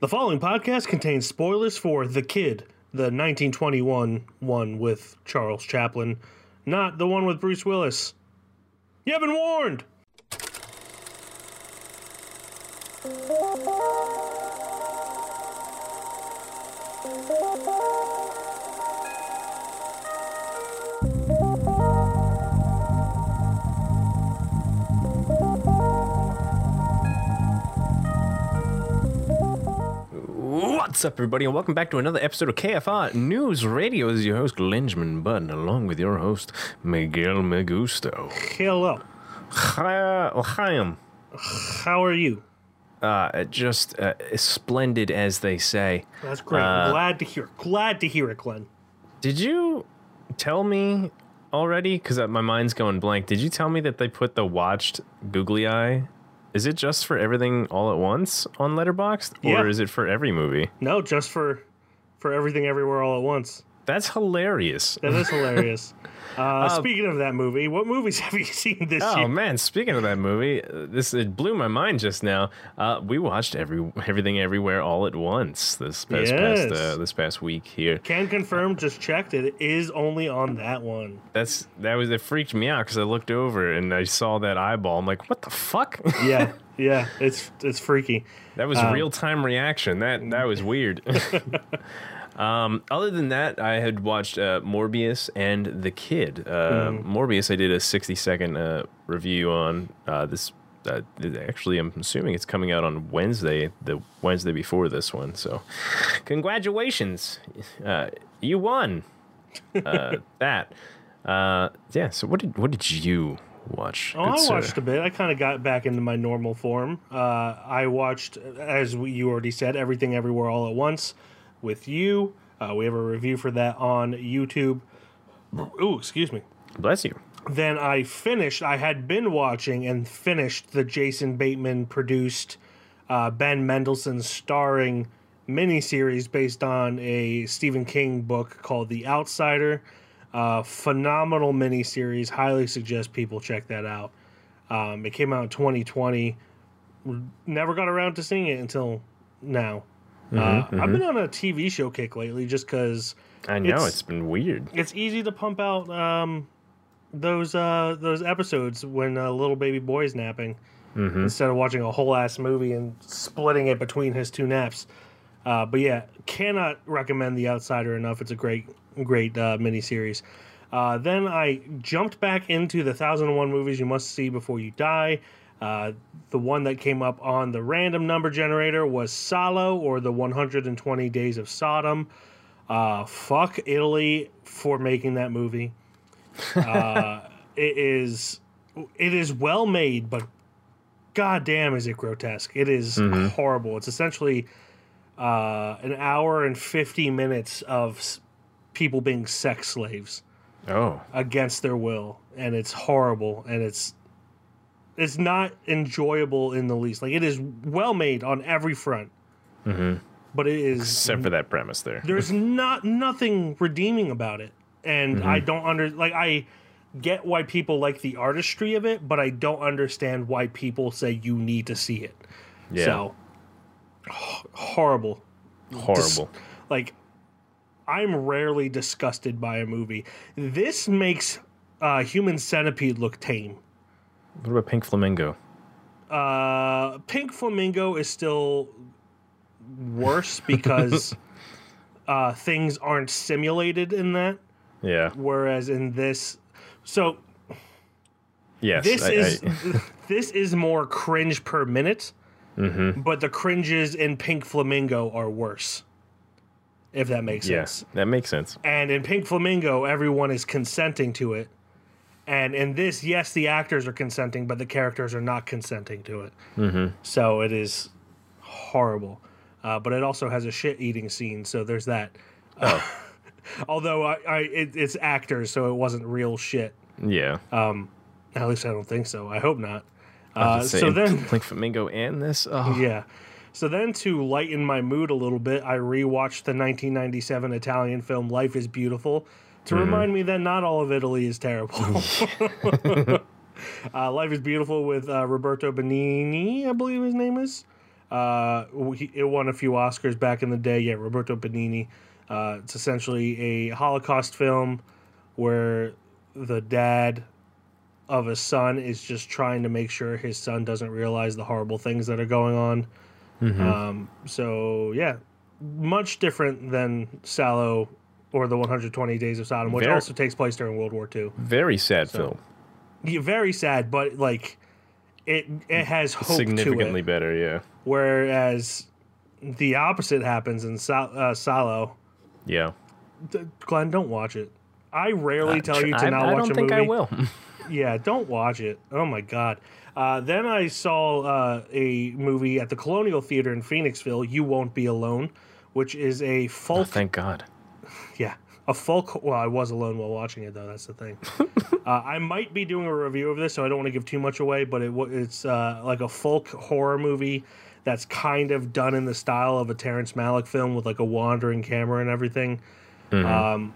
The following podcast contains spoilers for The Kid, the 1921 one with Charles Chaplin, not the one with Bruce Willis. You've been warned! What's up, everybody, and welcome back to another episode of KFR News Radio. This is your host, Lenjamin Button, along with your host, Miguel Megusto. Hello. Hi, oh, hi, um, How are you? uh, just uh, splendid, as they say. That's great. Uh, Glad to hear it. Glad to hear it, Glenn. Did you tell me already? Because my mind's going blank. Did you tell me that they put the watched googly eye? Is it just for everything all at once on Letterboxd, or Yeah. is it for every movie? No, just for for everything everywhere all at once. That's hilarious. That is hilarious. uh, speaking of that movie, what movies have you seen this Oh year? man! Speaking of that movie, uh, this it blew my mind just now. Uh, we watched every everything everywhere all at once this past past, Yes. uh, this past week here. Can confirm, just checked. It is only on that one. That's that was it freaked me out because I looked over and I saw that eyeball. I'm like, what the fuck? Yeah, yeah, it's it's freaky. that was real time reaction. That that was weird. Um, other than that, I had watched uh, Morbius and The Kid. Uh, Morbius, I did a 60 second uh, review on uh, this. Uh, actually, I'm assuming it's coming out on Wednesday, the Wednesday before this one. So, congratulations, uh, you won uh, that. Uh, yeah. So, what did what did you watch? Oh, I sir? watched a bit. I kind of got back into my normal form. Uh, I watched, as we- you already said, Everything Everywhere All at Once with you. Uh, we have a review for that on YouTube. Ooh, excuse me. Bless you. Then I finished, I had been watching and finished the Jason Bateman produced, uh, Ben Mendelsohn starring miniseries based on a Stephen King book called The Outsider. Uh, phenomenal miniseries. Highly suggest people check that out. Um, it came out in 2020. Never got around to seeing it until now. Uh, I've been on a TV show kick lately just because I know It's- it's been weird. it's easy to pump out um, those uh, those episodes when a little baby boy is napping instead of watching a whole ass movie and splitting it between his two naps. Uh, but yeah, cannot recommend The Outsider enough. It's a great great uh, miniseries. Uh, then I jumped back into the 1001 movies you must see before you die. Uh, the one that came up on the random number generator was Salo or the 120 Days of Sodom. Uh, fuck Italy for making that movie. Uh, it is it is well made, but goddamn, is it grotesque? It is horrible. It's essentially uh, an hour and fifty minutes of s- people being sex slaves Oh, against their will, and it's horrible, and it's it's not enjoyable in the least. Like it is well made on every front, but it is except for that premise there. there's not nothing redeeming about it. And i don't under like i get why people like the artistry of it but i don't understand why people say you need to see it. Yeah, so horrible. Horrible. like i'm rarely disgusted by a movie. This makes uh human centipede look tame what about Pink Flamingo? uh pink flamingo is still worse because uh things aren't simulated in that Yeah. whereas in this so Yes. this I- is I- this is more cringe per minute Mm-hmm. but the cringes in pink flamingo are worse if that makes yeah, sense that makes sense. and in pink flamingo everyone is consenting to it and in this yes the actors are consenting but the characters are not consenting to it Mm-hmm. so it is horrible uh, but it also has a shit eating scene so there's that Oh. although I, I it, it's actors so it wasn't real shit Yeah. At least I don't think so. I hope not. Uh, so then, Pink Flamingo and this. Oh, yeah. So then, to lighten my mood a little bit, I rewatched the 1997 Italian film "Life Is Beautiful" to remind me that not all of Italy is terrible. uh, "Life Is Beautiful" with uh, Roberto Benigni, I believe his name is. Uh, he- it won a few Oscars back in the day. Yeah, Roberto Benigni. Uh, it's essentially a Holocaust film where the dad of a son is just trying to make sure his son doesn't realize the horrible things that are going on. Um, so yeah, much different than Salo or the 120 Days of Sodom, which Very- also takes place during World War II. Very sad film. Yeah, very sad, but like it it has hope Significantly it. better, yeah. Whereas the opposite happens in Sal- uh, Salo. Yeah. D- Glenn, don't watch it. I rarely tell you to I, not I watch don't think. I will. Yeah, don't watch it. Oh my god. Uh, then I saw uh, a movie at the Colonial Theater in Phoenixville. You won't be alone, which is a oh, thank God. Yeah, a folk. Well, I was alone while watching it though. That's the thing. uh, I might be doing a review of this, so I don't want to give too much away. But it it's uh, like a folk horror movie that's kind of done in the style of a Terrence Malick film with like a wandering camera and everything. Um,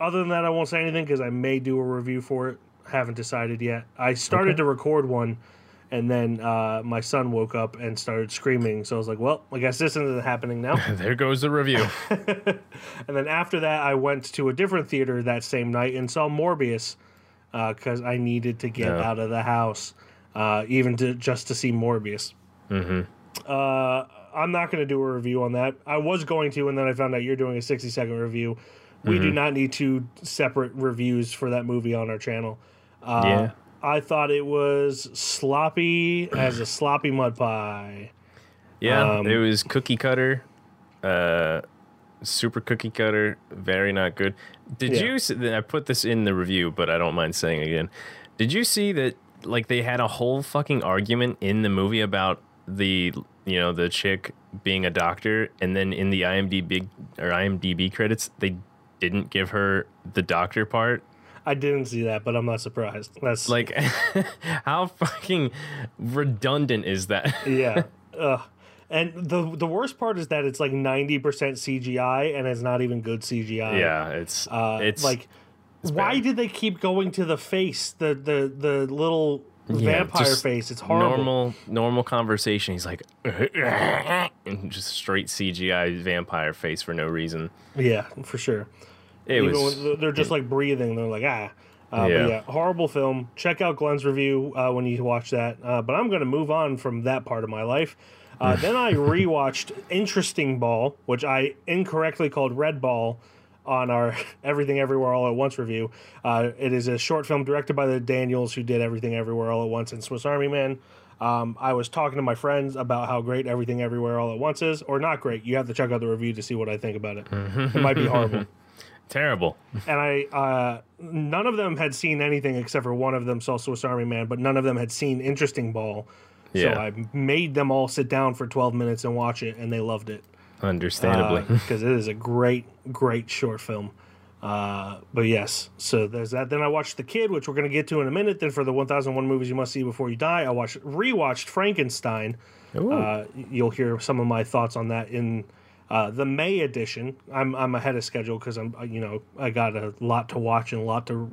other than that, I won't say anything because I may do a review for it. Haven't decided yet. I started to record one, and then uh, my son woke up and started screaming. So I was like, "Well, I guess this isn't happening now." There goes the review. and then after that, I went to a different theater that same night and saw Morbius because I needed to get Yeah. out of the house, uh, even to just to see Morbius. Mm-hmm. Uh, I'm not going to do a review on that. I was going to, and then I found out you're doing a 60 second review. We do not need two separate reviews for that movie on our channel. Uh, Yeah. I thought it was sloppy as a sloppy mud pie. Yeah, Um, it was cookie cutter, uh, super cookie cutter, very not good. Did Yeah. you? I put this in the review, but I don't mind saying again. Did you see that? Like they had a whole fucking argument in the movie about the you know the chick being a doctor, and then in the IMDb or IMDb credits they didn't give her the doctor part. I didn't see that, but I'm not surprised. That's Like, how fucking redundant is that? yeah. Ugh. And the the worst part is that it's like ninety percent CGI, and it's not even good CGI. yeah, it's Uh, it's like, why bad. did they keep going to the face, the the the little vampire just face? It's horrible. normal normal conversation. He's like, and just straight CGI vampire face for no reason. Yeah, for sure. It Even was they're just like breathing, they're like ah. Uh, Yeah. But yeah, horrible film. Check out Glenn's review uh, when you watch that. Uh, but I'm going to move on from that part of my life. Uh, then I rewatched Interesting Ball, which I incorrectly called Red Ball on our Everything Everywhere All at Once review. Uh, it is a short film directed by the Daniels who did Everything Everywhere All at Once and Swiss Army Man. Um, I was talking to my friends about how great Everything Everywhere All at Once is, or not great. You have to check out the review to see what I think about it. it might be horrible terrible. and I uh, none of them had seen anything except for one of them saw Swiss Army Man, but none of them had seen Interesting Ball. Yeah. So I made them all sit down for 12 minutes and watch it, and they loved it Understandably. because it is a great, great short film. Uh, but yes, so there's that. Then I watched The Kid, which we're going to get to in a minute. Then for the 1001 movies you must see before you die, I watched rewatched Frankenstein. Uh, you'll hear some of my thoughts on that in uh, the May edition. I'm I'm ahead of schedule because I'm uh, you know I got a lot to watch and a lot to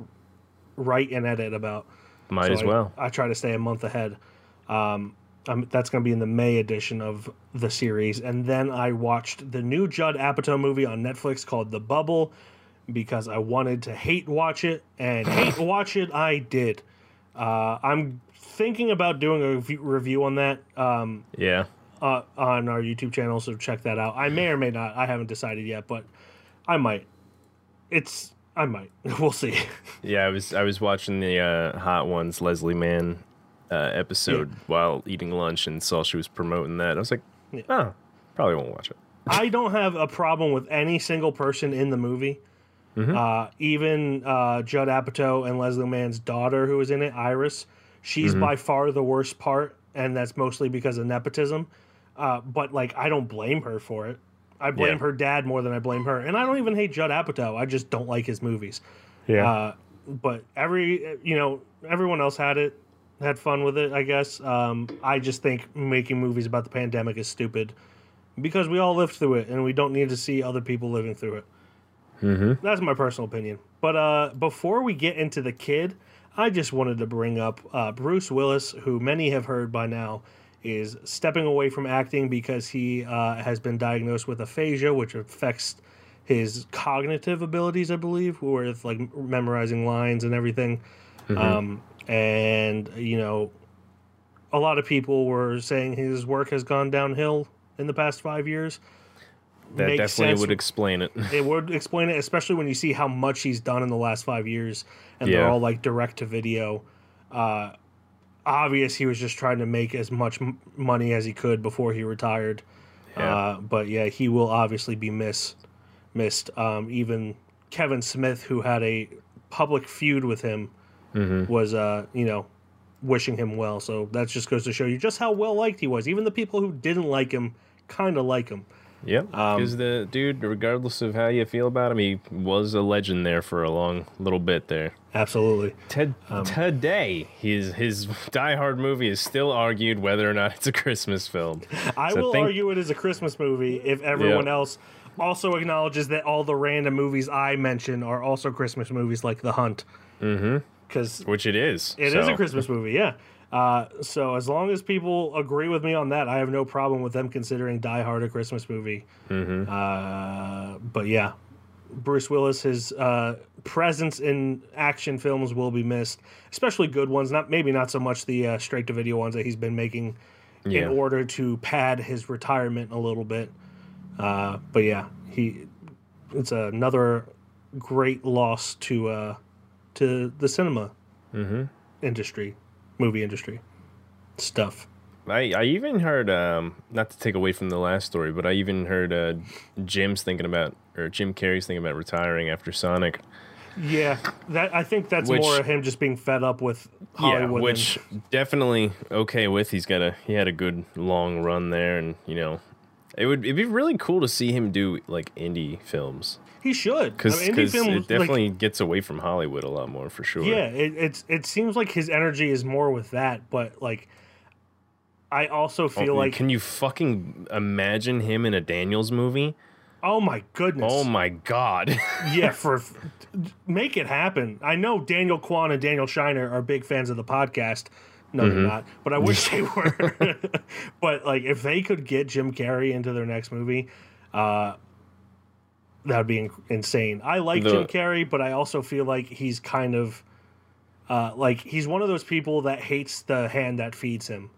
write and edit about. Might So as I- well. I, try to stay a month ahead. Um, I'm, that's going to be in the May edition of the series, and then I watched the new Judd Apatow movie on Netflix called The Bubble because I wanted to hate watch it, and hate watch it I did. Uh, I'm thinking about doing a review on that um, Yeah. Uh, on our YouTube channel, so check that out. I may or may not. I haven't decided yet, but I might. It's I might. We'll see. Yeah, I was I was watching the uh, Hot Ones Leslie Mann uh, episode while eating lunch and saw she was promoting that. I was like, oh, probably won't watch it. I don't have a problem with any single person in the movie. Uh, even uh, Judd Apatow and Leslie Mann's daughter, who was in it, Iris, she's by far the worst part, and that's mostly because of nepotism. Uh, but like, I don't blame her for it. I blame Yeah. her dad more than I blame her, and I don't even hate Judd Apatow. I just don't like his movies. Yeah. Uh, but every you know everyone else had it, had fun with it. I guess. Um, I just think making movies about the pandemic is stupid because we all lived through it, and we don't need to see other people living through it. Mm-hmm. That's my personal opinion. But uh, before we get into the kid, I just wanted to bring up uh, Bruce Willis, who many have heard by now is stepping away from acting because he uh, has been diagnosed with aphasia, which affects his cognitive abilities, I believe, with like memorizing lines and everything. Um, and you know, a lot of people were saying his work has gone downhill in the past five years. That Makes definitely sense. would explain it. It would explain it, especially when you see how much he's done in the last five years, and they're all like direct to video. Uh, obvious, he was just trying to make as much m- money as he could before he retired. Yeah. Uh, but yeah, he will obviously be miss, missed. Um, even Kevin Smith, who had a public feud with him, Mm-hmm. was uh, you know wishing him well. So that just goes to show you just how well liked he was. Even the people who didn't like him kind of like him. Yep. Um, Because the dude, regardless of how you feel about him, he was a legend there for a long little bit there. Absolutely. Ted, Um, today, his his Die Hard movie is still argued whether or not it's a Christmas film. I So will think- argue it is a Christmas movie if everyone Yeah. else also acknowledges that all the random movies I mention are also Christmas movies, like The Hunt. Mm-hmm. Because Which it is. it is so- a Christmas movie, yeah. Uh, so as long as people agree with me on that, I have no problem with them considering Die Hard a Christmas movie. Mm-hmm. Uh, but yeah, Bruce Willis, his uh, presence in action films will be missed, especially good ones. Not maybe not so much the uh, straight to video ones that he's been making Yeah. in order to pad his retirement a little bit. Uh, but yeah, he it's another great loss to uh, to the cinema industry, movie industry stuff. I, I even heard, um, not to take away from the last story, but I even heard uh, Jim's thinking about, or Jim Carrey's thinking about retiring after Sonic. Yeah, that I think that's Which- more of him just being fed up with Hollywood. Yeah, which definitely okay with. He's got a he had a good long run there, and you know, it would it'd be really cool to see him do like indie films and he should because I mean, it like, definitely gets away from Hollywood a lot more for sure. yeah, it, it's it seems like his energy is more with that, but like I also feel like can you fucking imagine him in a Daniels movie? oh my goodness, Oh my god! yeah, for make it happen. I know Daniel Kwan and Daniel Scheinert are big fans of the podcast. No, Mm-hmm. they're not. But I wish they were. but like, if they could get Jim Carrey into their next movie, uh, that would be in- insane. I like The- Jim Carrey, but I also feel like he's kind of uh, like he's one of those people that hates the hand that feeds him.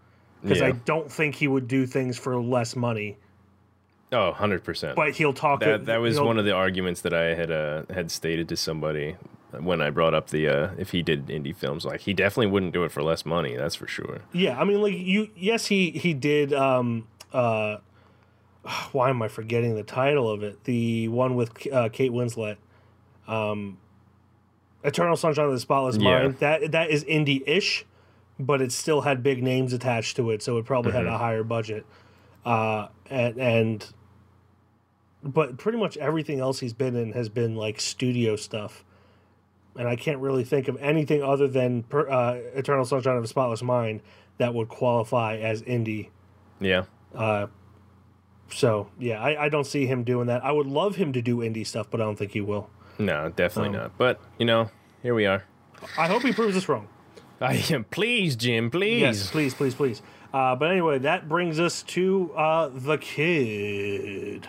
Because I don't think he would do things for less money, oh, 100 percent. but he'll talk. That that was one of the arguments that I had uh, had stated to somebody when I brought up the uh, if he did indie films. Like he definitely wouldn't do it for less money. That's for sure. Yeah, I mean, like you. Yes, he he did. Um, uh, why am I forgetting the title of it? The one with uh, Kate Winslet, um, Eternal Sunshine of the Spotless Yeah. Mind. That that is indie-ish, but it still had big names attached to it, so it probably had a higher budget. Uh, and and but pretty much everything else he's been in has been like studio stuff and I can't really think of anything other than per, uh, Eternal Sunshine of a Spotless Mind that would qualify as indie. Yeah. So yeah, I, I don't see him doing that. I would love him to do indie stuff, but I don't think he will. No, definitely Um, not. But you know, here we are. I hope he proves us wrong. I am please, Jim, please. Yes, please, please, please. Uh, but anyway, that brings us to uh, the kid.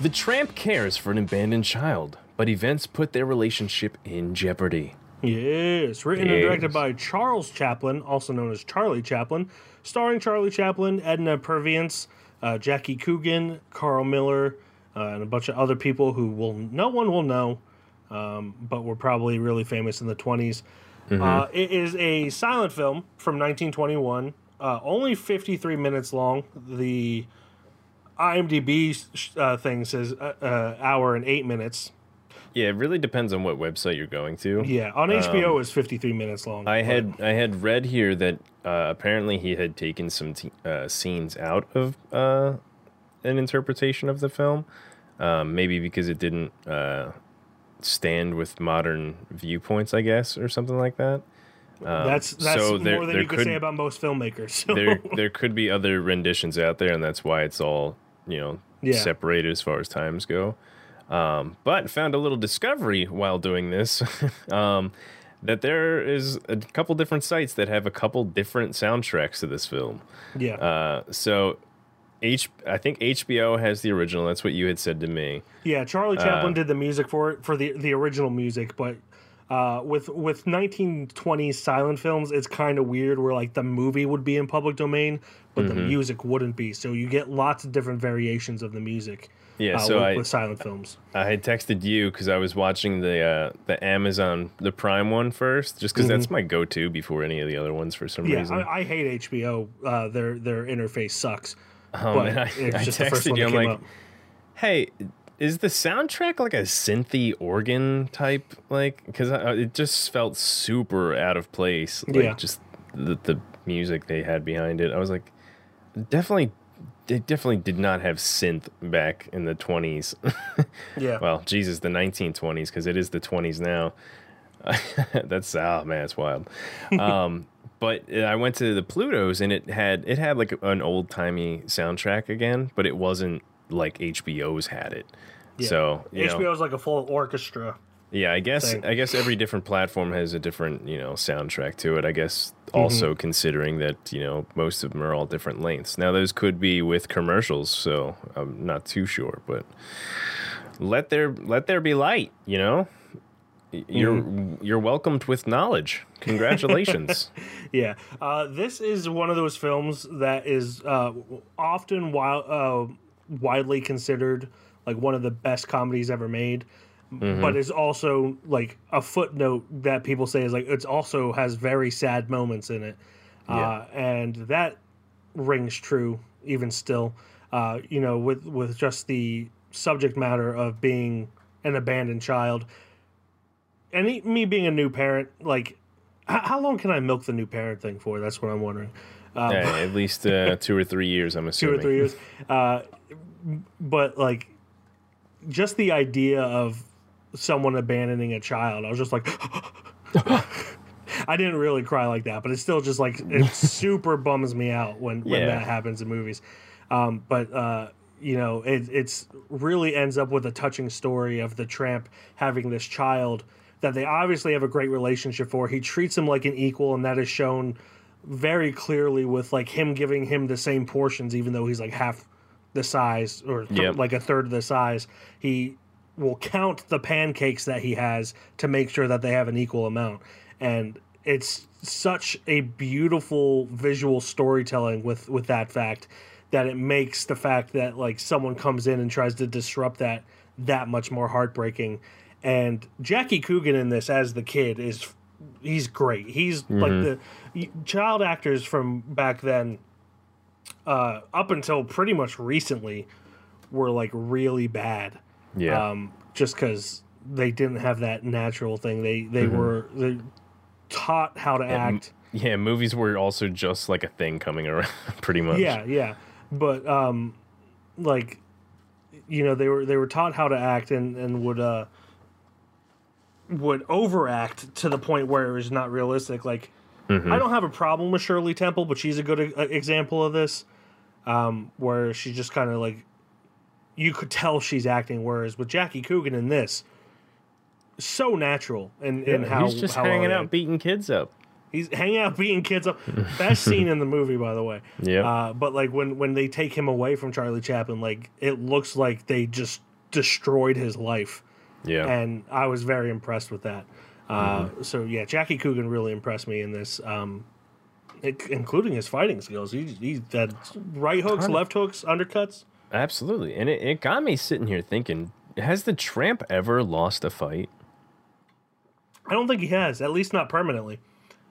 The tramp cares for an abandoned child, but events put their relationship in jeopardy. Yes, written and directed by Charles Chaplin, also known as Charlie Chaplin, starring Charlie Chaplin, Edna Purviance, uh, Jackie Coogan, Carl Miller, uh, and a bunch of other people who will no one will know, um, but were probably really famous in the 20s. Uh, it is a silent film from 1921, uh, only 53 minutes long. The IMDb uh, thing says uh, uh, hour and eight minutes. Yeah, it really depends on what website you're going to. Yeah, on HBO it's 53 minutes long. I had I had read here that uh, apparently he had taken some t- uh, scenes out of uh, an interpretation of the film, Um, maybe because it didn't uh, stand with modern viewpoints, I guess, or something like that. Um, that's that's so more than you could could- say about most filmmakers. So. there there could be other renditions out there, and that's why it's all you know Yeah. separated as far as times go. Um, but found a little discovery while doing this um, that there is a couple different sites that have a couple different soundtracks to this film. yeah. Uh, so H I think HBO has the original. That's what you had said to me. Yeah, Charlie uh, Chaplin did the music for it for the the original music, but uh, with with 1920s silent films, it's kind of weird where like the movie would be in public domain, but the Mm-hmm. music wouldn't be. So you get lots of different variations of the music. Yeah, uh, so with, I- with silent films. I had texted you because I was watching the uh, the Amazon the Prime one first, just because that's my go to before any of the other ones for some Mm-hmm. Yeah, reason. I, I hate HBO. Uh, their their interface sucks. Oh, but man, I- it's I the texted one you, I'm like, up. hey is the soundtrack like a synthy organ type like because it just felt super out of place like Yeah. just the, the music they had behind it. I was like definitely they definitely did not have synth back in the 20s Yeah, well jesus the 1920s because it is the 20s now. That's oh man it's wild. Um but i went to the plutos and it had it had like an old-timey soundtrack again but it wasn't like hbo's had it Yeah. so you know, like a full orchestra. yeah i guess thing. i guess every different platform has a different you know soundtrack to it i guess also Mm-hmm. considering that you know most of them are all different lengths now those could be with commercials so i'm not too sure but let there let there be light you know you're Mm-hmm. you're welcomed with knowledge congratulations Yeah, uh, this is one of those films that is uh, often wi- uh, widely considered like one of the best comedies ever made, but is also like a footnote that people say is like it's also has very sad moments in it, uh, and that rings true even still. Uh, you know, with with just the subject matter of being an abandoned child, and me being a new parent, like how long can I milk the new parent thing for? That's what I'm wondering. Um, Yeah, at least uh, two or three years i'm assuming. two or three years. Uh, but like, just the idea of someone abandoning a child, I was just like, I didn't really cry like that, but it's still just like it super bums me out when when Yeah. that happens in movies. Um, but uh, you know, it it's really ends up with a touching story of the tramp having this child that they obviously have a great relationship for. He treats him like an equal, and that is shown very clearly with like him giving him the same portions, even though he's like half the size or th- Yep. like a third of the size. He will count the pancakes that he has to make sure that they have an equal amount, and it's such a beautiful visual storytelling with with that fact that it makes the fact that like someone comes in and tries to disrupt that that much more heartbreaking. And Jackie Coogan in this as the kid is he's great. He's like the child actors from back then uh up until pretty much recently were like really bad. yeah Um just cuz they didn't have that natural thing. They they were they taught how to act. yeah movies were also just like a thing coming around pretty much Yeah, yeah. But um like you know, they were they were taught how to act and and would uh would overact to the point where it was not realistic. Like I don't have a problem with Shirley Temple, but she's a good uh, example of this. Um where she just kind of like you could tell she's acting whereas with Jackie Coogan in this so natural in, in how he's just how hanging out beating kids up He's hanging out beating kids up. Best scene in the movie, by the way. Yeah. Uh, but like when when they take him away from Charlie Chaplin, like it looks like they just destroyed his life, yeah and I was very impressed with that. Uh, Mm-hmm. So yeah, Jackie Coogan really impressed me in this, um, it, including his fighting skills. He he had right hooks, left hooks, undercuts. Absolutely. And it, it got me sitting here thinking has the tramp ever lost a fight? I don't think he has, at least not permanently.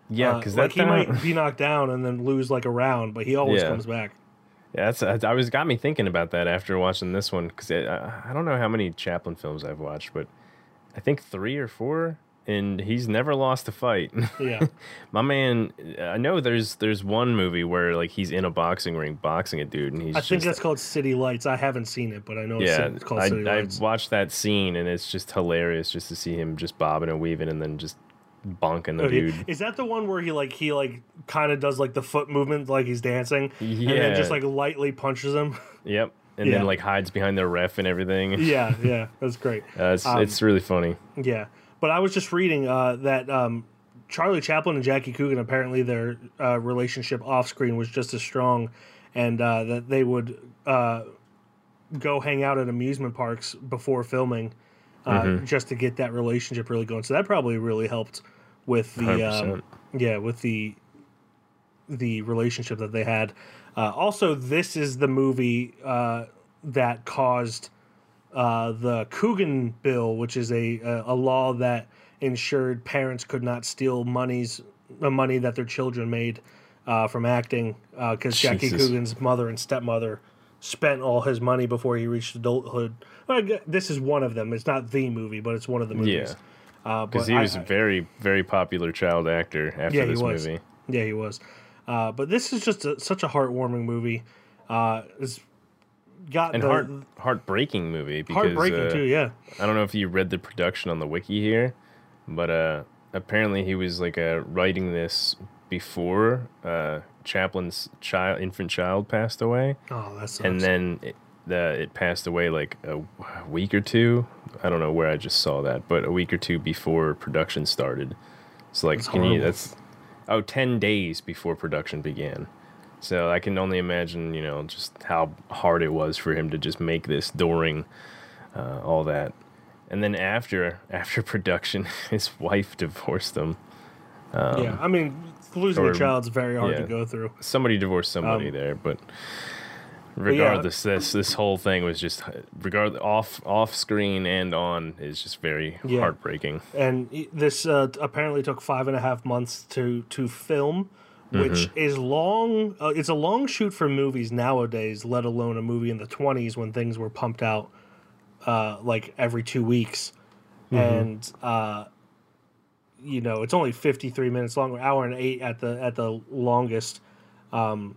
Yeah, Uh, because like that he might be knocked down and then lose like a round, but he always Yeah. comes back. Yeah, that's I was got me thinking about that after watching this one because I, I don't know how many Chaplin films I've watched, but I think three or four, and he's never lost a fight. Yeah. My man, I know there's there's one movie where like he's in a boxing ring boxing a dude, and he's I just think that's called City Lights. I haven't seen it, but I know yeah. it's, called I, City I Lights. watched that scene, and it's just hilarious just to see him just bobbing and weaving, and then just bonking the Okay. dude. Is that the one where he like he like kind of does like the foot movement like he's dancing, and then just like lightly punches him? Yep, and Yeah. then like hides behind the ref and everything. yeah, yeah, that's great. Uh, it's Um, it's really funny. Yeah, but I was just reading uh, that um, Charlie Chaplin and Jackie Coogan apparently their uh, relationship off screen was just as strong, and uh, that they would uh, go hang out at amusement parks before filming, uh, Mm-hmm. just to get that relationship really going. So that probably really helped with the um, yeah with the the relationship that they had. Uh, also, this is the movie uh, that caused uh, the Coogan bill, which is a, a law that ensured parents could not steal monies the money that their children made uh, from acting, because Jackie Coogan's mother and stepmother spent all his money before he reached adulthood. This is one of them. It's not the movie, but it's one of the movies. Yeah. uh, Because but he was a very very popular child actor after Yeah, he this was. movie. Yeah, he was. Uh, but this is just a, such a heartwarming movie. Uh, it's got And the heart heartbreaking movie because heartbreaking uh, too. Yeah, I don't know if you read the production on the wiki here, but uh, apparently he was like uh, writing this before uh, Chaplin's child infant child passed away, oh, that's and then it, the, it passed away like a week or two. I don't know where I just saw that, but a week or two before production started. So like, That's can you? That's oh, 10 days before production began. So I can only imagine, you know, just how hard it was for him to just make this during uh, all that. And then after after production, his wife divorced him. yeah. I mean, losing a or- child's very hard yeah. to go through. Somebody divorced somebody Um, there, but yeah. regardless, this this whole thing was just regard off off screen and on is just very Yeah. heartbreaking. and this uh, apparently took five and a half months to to film which is long uh, it's a long shoot for movies nowadays let alone a movie in the 20s when things were pumped out uh, like every two weeks and uh, you know it's only 53 minutes long hour and eight at the at the longest um,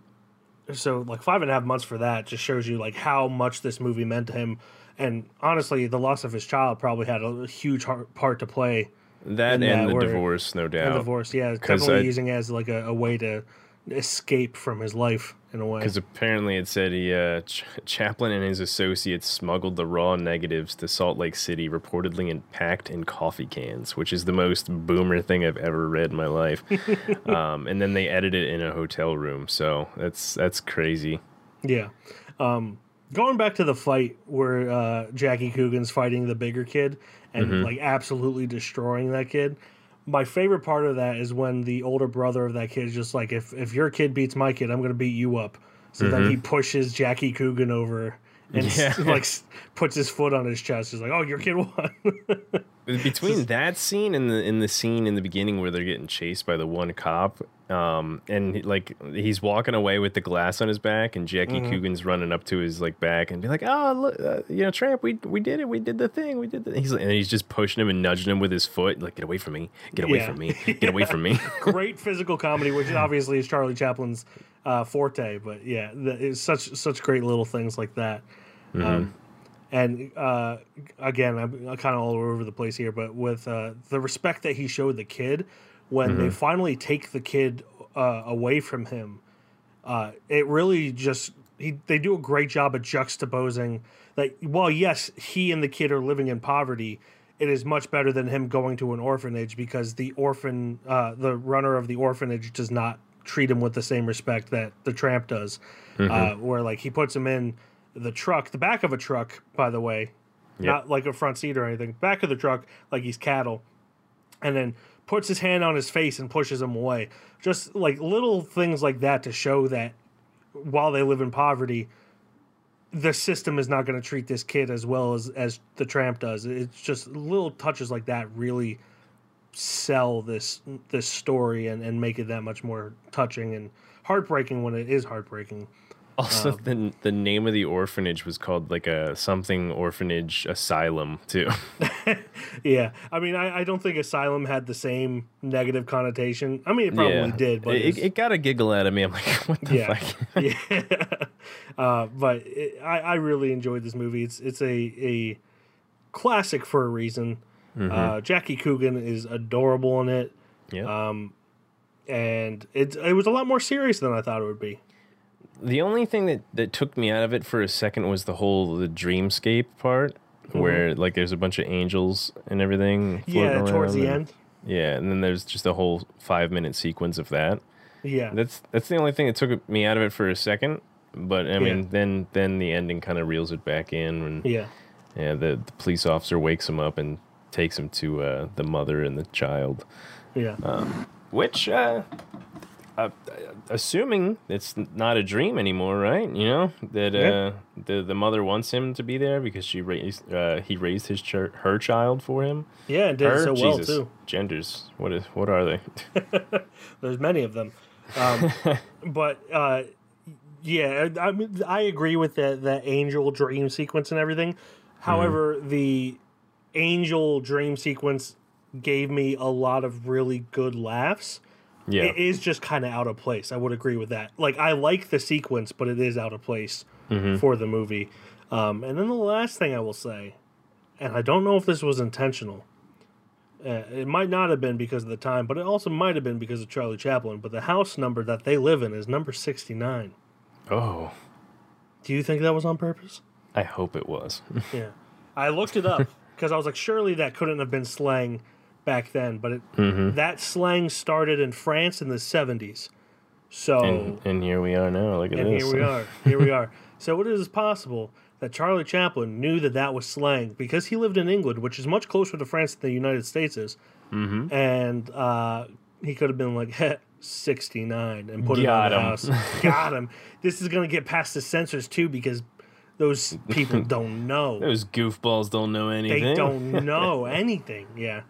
so like five and a half months for that just shows you like how much this movie meant to him and honestly the loss of his child probably had a huge part to play That And and, that the divorce, no doubt. in divorce yeah, definitely I- using it as like a, a way to escape from his life in a way Because apparently it said he uh, Ch- Chaplin and his associates smuggled the raw negatives to Salt Lake City, reportedly in, packed in coffee cans, which is the most boomer thing I've ever read in my life. um, and then they edited it in a hotel room, so that's that's crazy. Yeah. Um, going back to the fight where uh, Jackie Coogan's fighting the bigger kid and Mm-hmm. like absolutely destroying that kid. My favorite part of that is when the older brother of that kid is just like, if if your kid beats my kid, I'm gonna beat you up. So then he pushes Jackie Coogan over and Mm-hmm. Yeah. like puts his foot on his chest. He's like, "Oh, your kid won." Between that scene and the in the scene in the beginning where they're getting chased by the one cop, um, and he- like he's walking away with the glass on his back, and Jackie Mm-hmm. Coogan's running up to his like back and be like, "Oh, look, uh, you know, Tramp, we we did it, we did the thing, we did the." He's like, and he's just pushing him and nudging him with his foot, like, "Get away from me, get away Yeah. from me, get away from me." Great physical comedy, which obviously is Charlie Chaplin's uh, forte. But yeah, the, it's such such great little things like that. Um, and uh, again, I'm kind of all over the place here, but with uh, the respect that he showed the kid when they finally take the kid uh, away from him, uh, it really just he they do a great job of juxtaposing that while yes he and the kid are living in poverty it is much better than him going to an orphanage because the orphan uh, the runner of the orphanage does not treat him with the same respect that the tramp does uh, where like he puts him in the truck the back of a truck by the way not like a front seat or anything back of the truck like he's cattle and then puts his hand on his face and pushes him away. Just like little things like that to show that while they live in poverty, the system is not going to treat this kid as well as as the tramp does. It's just little touches like that really sell this this story and, and make it that much more touching and heartbreaking when it is heartbreaking. Also, the the name of the orphanage was called like a something orphanage asylum too. Yeah, I mean, I, I don't think asylum had the same negative connotation. I mean, it probably did, but it, it's- it got a giggle out of me. I'm like, what the yeah, fuck? yeah. uh, but it, I, I really enjoyed this movie. It's it's a a classic for a reason. Mm-hmm. Uh, Jackie Coogan is adorable in it, Yeah. and it it was a lot more serious than I thought it would be. The only thing that, that took me out of it for a second was the whole the dreamscape part, where like there's a bunch of angels and everything. floating Yeah, towards the and- end. Yeah, and then there's just a whole five minute sequence of that. Yeah, That's that's the only thing that took me out of it for a second. But I mean, Yeah. then then the ending kind of reels it back in when yeah, yeah the, the police officer wakes him up and takes him to uh, the mother and the child. yeah. Which, uh, uh, assuming it's not a dream anymore, right? You know that Yeah. uh, the the mother wants him to be there because she raised uh, he raised his ch- her child for him. yeah, it did Her, so well Jesus, too. genders. What is what are they? There's many of them, um, but uh, yeah, I, I mean, I agree with that that angel dream sequence and everything. However, the angel dream sequence gave me a lot of really good laughs. Yeah, It is just kind of out of place. I would agree with that. Like I like the sequence, but it is out of place for the movie. Um, and then the last thing I will say, and I don't know if this was intentional. Uh, it might not have been because of the time, but it also might have been because of Charlie Chaplin. But the house number that they live in is number sixty nine. oh, Do you think that was on purpose? I hope it was. Yeah, I looked it up because I was like, surely that couldn't have been slang back then. But it, that slang started in France in the seventies. So and, and here we are now. Look at and this. here we are. Here we are. So it is possible that Charlie Chaplin knew that that was slang because he lived in England, which is much closer to France than the United States is. Mm-hmm. And uh, he could have been like, "Heh, 69 and put Got it on him. the house. Got him. This is going to get past the censors too because those people don't know. Those goofballs don't know anything. They don't know anything. Yeah.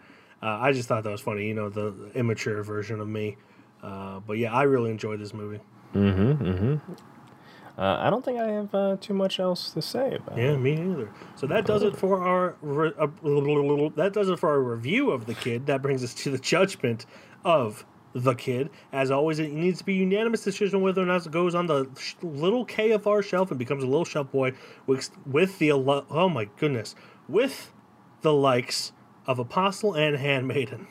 Uh, I just thought that was funny, you know, the immature version of me. Uh, but yeah, I really enjoyed this movie. Mhm mhm. Uh, I don't think I have uh, too much else to say about it. Yeah, me neither. So that does it for our re- uh, that does it for our review of the kid. That brings us to the judgment of the kid. As always, it needs to be unanimous decision whether or not it goes on the sh- little KFR shelf and becomes a little shelf boy with, with the oh my goodness with the likes of Apostle and Handmaiden.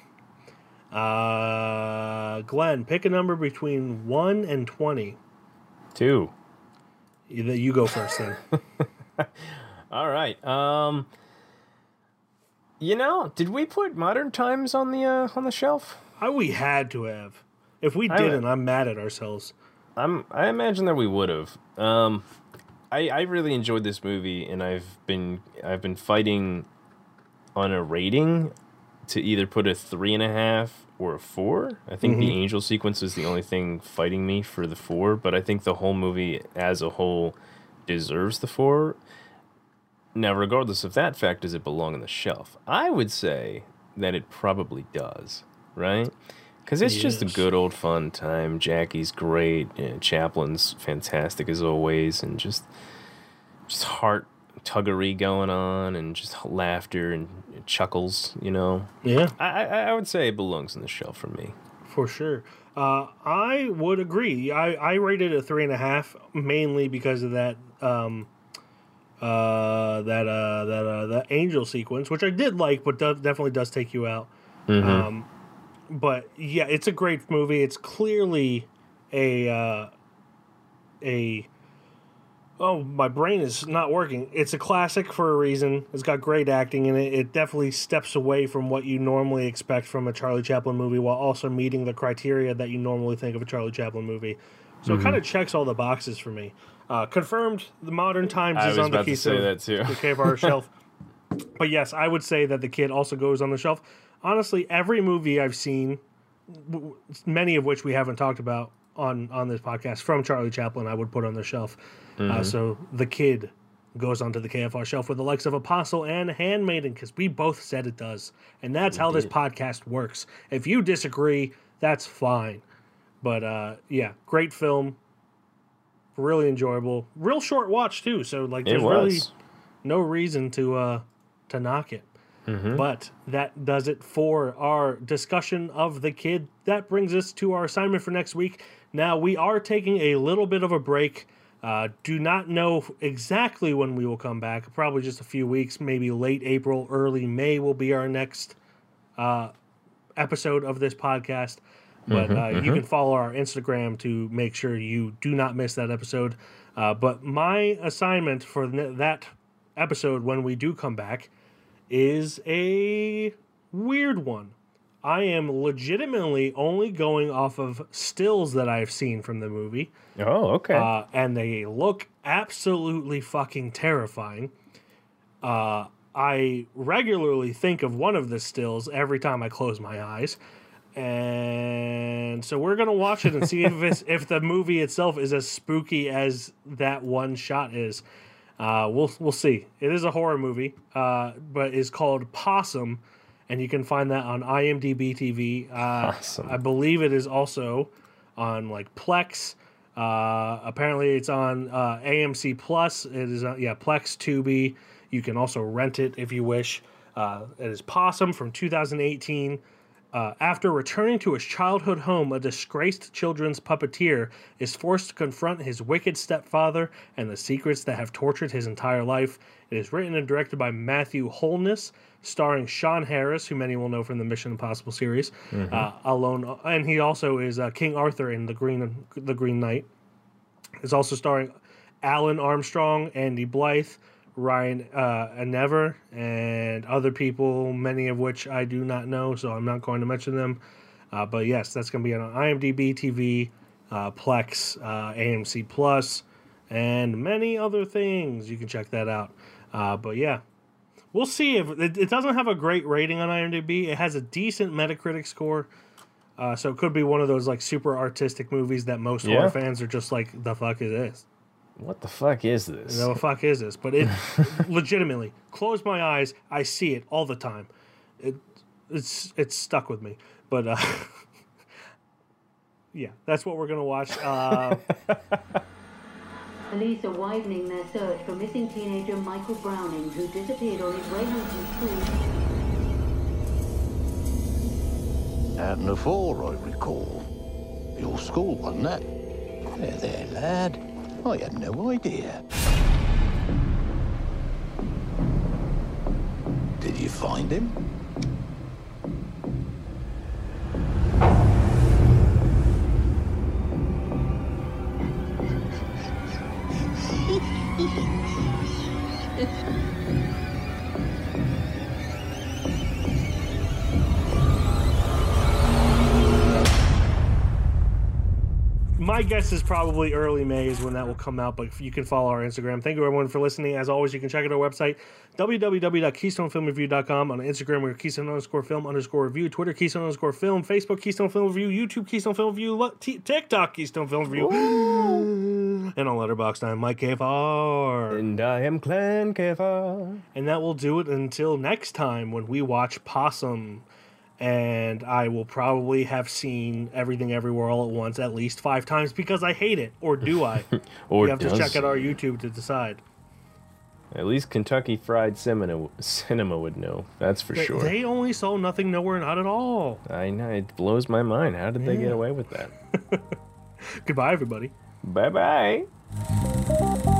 Uh, Glenn, pick a number between one and twenty. Two. You, you go first then. All right. Um, you know, did we put Modern Times on the uh, on the shelf? I, we had to have. If we didn't, I'm mad at ourselves. I'm. I imagine that we would have. Um, I I really enjoyed this movie, and I've been I've been fighting on a rating to either put a three and a half or a four. I think the mhm. angel sequence is the only thing fighting me for the four, but I think the whole movie as a whole deserves the four. Now, regardless of that fact, does it belong on the shelf? I would say that it probably does, right? Because it's just a good old fun time. Jackie's great, and Chaplin's fantastic as always, and just just heart tuggery going on, and just laughter and chuckles. You know, Yeah, I I, I would say it belongs in the shelf for me. for sure. Uh, I would agree. I, I rated it a three and a half mainly because of that um, uh, that uh, that uh, that angel sequence, which I did like, but do- definitely does take you out. Um, but yeah, it's a great movie. It's clearly a uh, a oh my brain is not working. It's a classic for a reason. It's got great acting in it. It definitely steps away from what you normally expect from a Charlie Chaplin movie, while also meeting the criteria that you normally think of a Charlie Chaplin movie. So it kind of checks all the boxes for me. Uh, confirmed, the Modern Times I is on the to Keystone- that too. the KFR shelf. But yes, I would say that the kid also goes on the shelf. Honestly, every movie I've seen, many of which we haven't talked about on on this podcast from Charlie Chaplin, I would put on the shelf. Uh, so the kid goes onto the KFR shelf with the likes of Apostle and Handmaiden because we both said it does, and that's how this podcast works. If you disagree, that's fine. But uh, yeah, great film. really enjoyable, real short watch too. So like, there's really no reason to uh to knock it. Mm-hmm. But that does it for our discussion of the kid. That brings us to our assignment for next week. Now we are taking a little bit of a break. Uh, do not know exactly when we will come back. Probably just a few weeks, maybe late April, early May will be our next uh, episode of this podcast. But uh, you can follow our Instagram to make sure you do not miss that episode. Uh, but my assignment for th- that episode when we do come back is a weird one. I am legitimately only going off of stills that I've seen from the movie, Oh, okay. uh, and they look absolutely fucking terrifying. Uh, I regularly think of one of the stills every time I close my eyes, and so we're gonna watch it and see if it's, if the movie itself is as spooky as that one shot is. Uh, we'll we'll see. It is a horror movie, uh, but it's called Possum, and you can find that on IMDb TV. Uh, Possum. I believe it is also on like Plex. Uh, apparently, it's on uh, AMC Plus. It is uh, yeah Plex Tubi. You can also rent it if you wish. Uh, it is Possum from 2018. Uh, after returning to his childhood home, a disgraced children's puppeteer is forced to confront his wicked stepfather and the secrets that have tortured his entire life. It is written and directed by Matthew Holness, starring Sean Harris, who many will know from the Mission Impossible series. Uh, alone, and he also is uh, King Arthur in the Green the Green Knight. It's also starring Alun Armstrong, Andy Blythe, Ryan uh, Never, and other people, many of which I do not know, so I'm not going to mention them. Uh, but yes, that's going to be on IMDb TV, uh, Plex, uh, AMC Plus, and many other things. You can check that out. Uh, but yeah, we'll see if it, it doesn't have a great rating on IMDb. It has a decent Metacritic score. Uh, so it could be one of those like super artistic movies that most Yeah. horror fans are just like, the fuck is this? what the fuck is this? The fuck is this? But it legitimately, close my eyes, I see it all the time. It it's it's stuck with me. But uh, yeah, that's what we're gonna watch. Uh, Police are widening their search for missing teenager Michael Browning, who disappeared on his way home from school. Out in the fall, I recall. Your school, wasn't it? There, there, lad. I had no idea. Did you find him? My guess is probably early May is when that will come out, but you can follow our Instagram. Thank you everyone for listening. As always, you can check out our website, www.keystonefilmreview.com. On Instagram, we're Keystone underscore film underscore review. Twitter, Keystone underscore film. Facebook, Keystone Film Review. YouTube, Keystone Film Review. TikTok, Keystone Film Review. And on Letterboxd, I'm Mike KFR. and I am Clan Keva. And that will do it until next time when we watch Possum. And I will probably have seen Everything Everywhere All at Once at least five times because I hate it. Or do I? Or you have to check out our YouTube to decide. At least Kentucky Fried Cinema, cinema would know. That's for They- sure. They only saw Nothing Nowhere Not at All. I know. It blows my mind. How did they get away with that? Goodbye, everybody. bye bye.